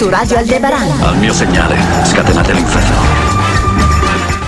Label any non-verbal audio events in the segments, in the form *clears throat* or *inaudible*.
Su Radio Aldebaran. Al mio segnale, scatenate l'inferno.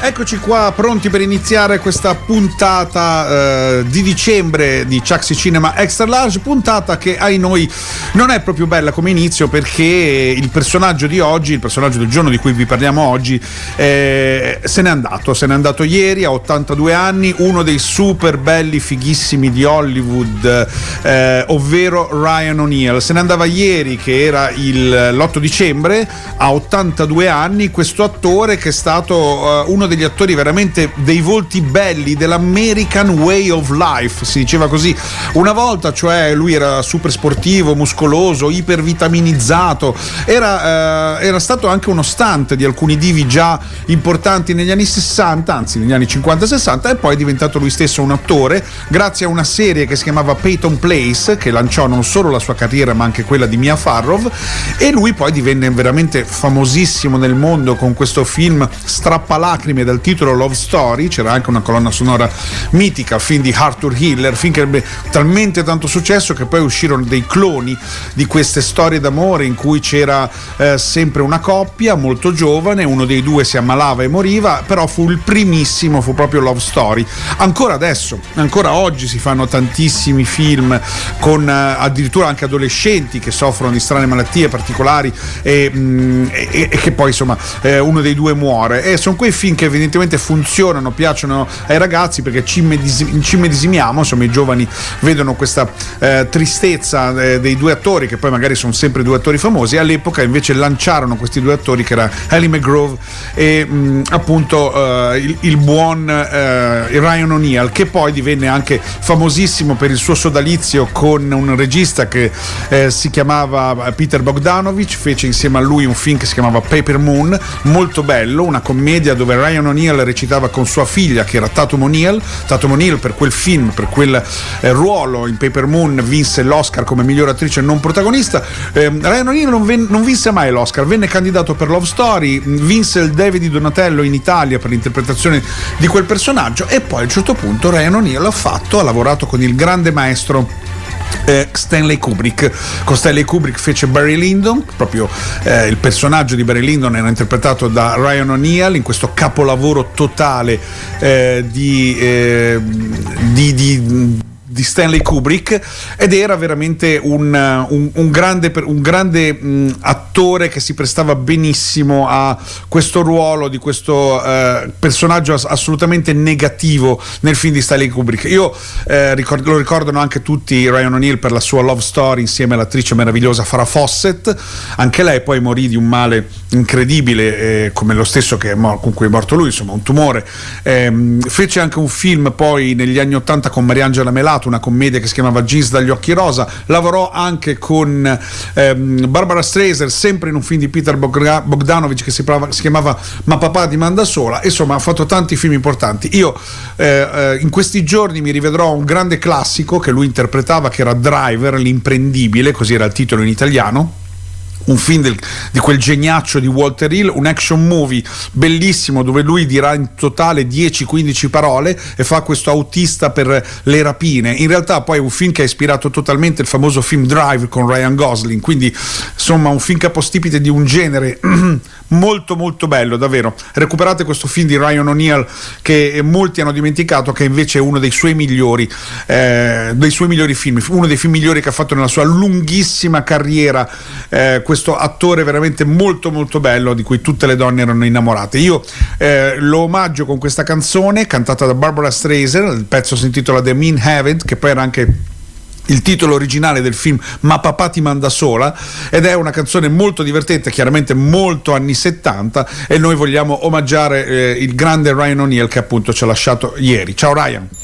Eccoci qua pronti per iniziare questa puntata eh, di dicembre di Chucksy Cinema Extra Large, puntata che ai noi non è proprio bella come inizio perché il personaggio di oggi, il personaggio del giorno di cui vi parliamo oggi, eh, se n'è andato, se n'è andato ieri a 82 anni, uno dei super belli fighissimi di Hollywood, eh, ovvero Ryan O'Neill. Se ne andava ieri che era il, l'8 dicembre a 82 anni, questo attore che è stato eh, uno degli attori veramente dei volti belli dell'American Way of Life, si diceva così. Una volta, cioè, lui era super sportivo, muscoloso, ipervitaminizzato, era, eh, era stato anche uno stunt di alcuni divi già importanti negli anni 60, anzi negli anni 50-60, e poi è diventato lui stesso un attore grazie a una serie che si chiamava Peyton Place, che lanciò non solo la sua carriera ma anche quella di Mia Farrov, e lui poi divenne veramente famosissimo nel mondo con questo film strappalacrime dal titolo Love Story, c'era anche una colonna sonora mitica, film di Arthur Hiller, film che ebbe talmente tanto successo che poi uscirono dei cloni di queste storie d'amore in cui c'era eh, sempre una coppia molto giovane, uno dei due si ammalava e moriva, però fu il primissimo, fu proprio Love Story. Ancora adesso, ancora oggi si fanno tantissimi film con eh, addirittura anche adolescenti che soffrono di strane malattie particolari e, mh, e, e che poi insomma eh, uno dei due muore. E sono quei film che evidentemente funzionano, piacciono ai ragazzi perché ci, medesi- ci medesimiamo, insomma i giovani vedono questa eh, tristezza eh, dei due attori che poi magari sono sempre due attori famosi, all'epoca invece lanciarono questi due attori che era Ellie McGrove e mh, appunto eh, il, il, buon eh, Ryan O'Neill che poi divenne anche famosissimo per il suo sodalizio con un regista che eh, si chiamava Peter Bogdanovich, fece insieme a lui un film che si chiamava Paper Moon, molto bello, una commedia dove Ryan O'Neill recitava con sua figlia che era Tatum O'Neill. Tatum O'Neill per quel film, per quel eh, ruolo in Paper Moon vinse l'Oscar come miglior attrice non protagonista. Eh, Ryan O'Neill non, ven- non, vinse mai l'Oscar, venne candidato per Love Story, vinse il David di Donatello in Italia per l'interpretazione di quel personaggio e poi a un certo punto Ryan O'Neill ha fatto, ha lavorato con il grande maestro eh, Stanley Kubrick. Con Stanley Kubrick fece Barry Lyndon, proprio eh, il personaggio di Barry Lyndon era interpretato da Ryan O'Neill in questo capolavoro totale eh, di, di, di di Stanley Kubrick ed era veramente un, un, un grande, un grande mh, attore che si prestava benissimo a questo ruolo di questo eh, personaggio ass- assolutamente negativo nel film di Stanley Kubrick. Io eh, ricord- lo ricordano anche tutti Ryan O'Neill per la sua love story insieme all'attrice meravigliosa Farah Fawcett, anche lei poi morì di un male incredibile eh, come lo stesso mor- con cui è morto lui, insomma un tumore. Ehm, fece anche un film poi negli anni Ottanta con Mariangela Melato una commedia che si chiamava Jeans dagli occhi rosa, lavorò anche con ehm, Barbara Streisand, sempre in un film di Peter Bogdanovich che si, si, chiamava Ma papà ti manda sola, insomma ha fatto tanti film importanti. Io eh, eh, in questi giorni mi rivedrò un grande classico che lui interpretava, che era Driver, l'imprendibile, così era il titolo in italiano un film del, di quel geniaccio di Walter Hill, un action movie bellissimo dove lui dirà in totale 10-15 parole e fa questo autista per le rapine. In realtà poi è un film che ha ispirato totalmente il famoso film Drive con Ryan Gosling, quindi insomma un film capostipite di un genere *clears throat* molto molto bello, davvero. Recuperate questo film di Ryan O'Neill che molti hanno dimenticato che invece è uno dei suoi migliori, eh, dei suoi migliori film, uno dei film migliori che ha fatto nella sua lunghissima carriera. Eh, questo attore veramente molto molto bello di cui tutte le donne erano innamorate. Io eh, lo omaggio con questa canzone cantata da Barbara Streisand, il pezzo si intitola The Mean Heaven, che poi era anche il titolo originale del film Ma papà ti manda sola ed è una canzone molto divertente, chiaramente molto anni 70 e noi vogliamo omaggiare eh, il grande Ryan O'Neill che appunto ci ha lasciato ieri. Ciao Ryan!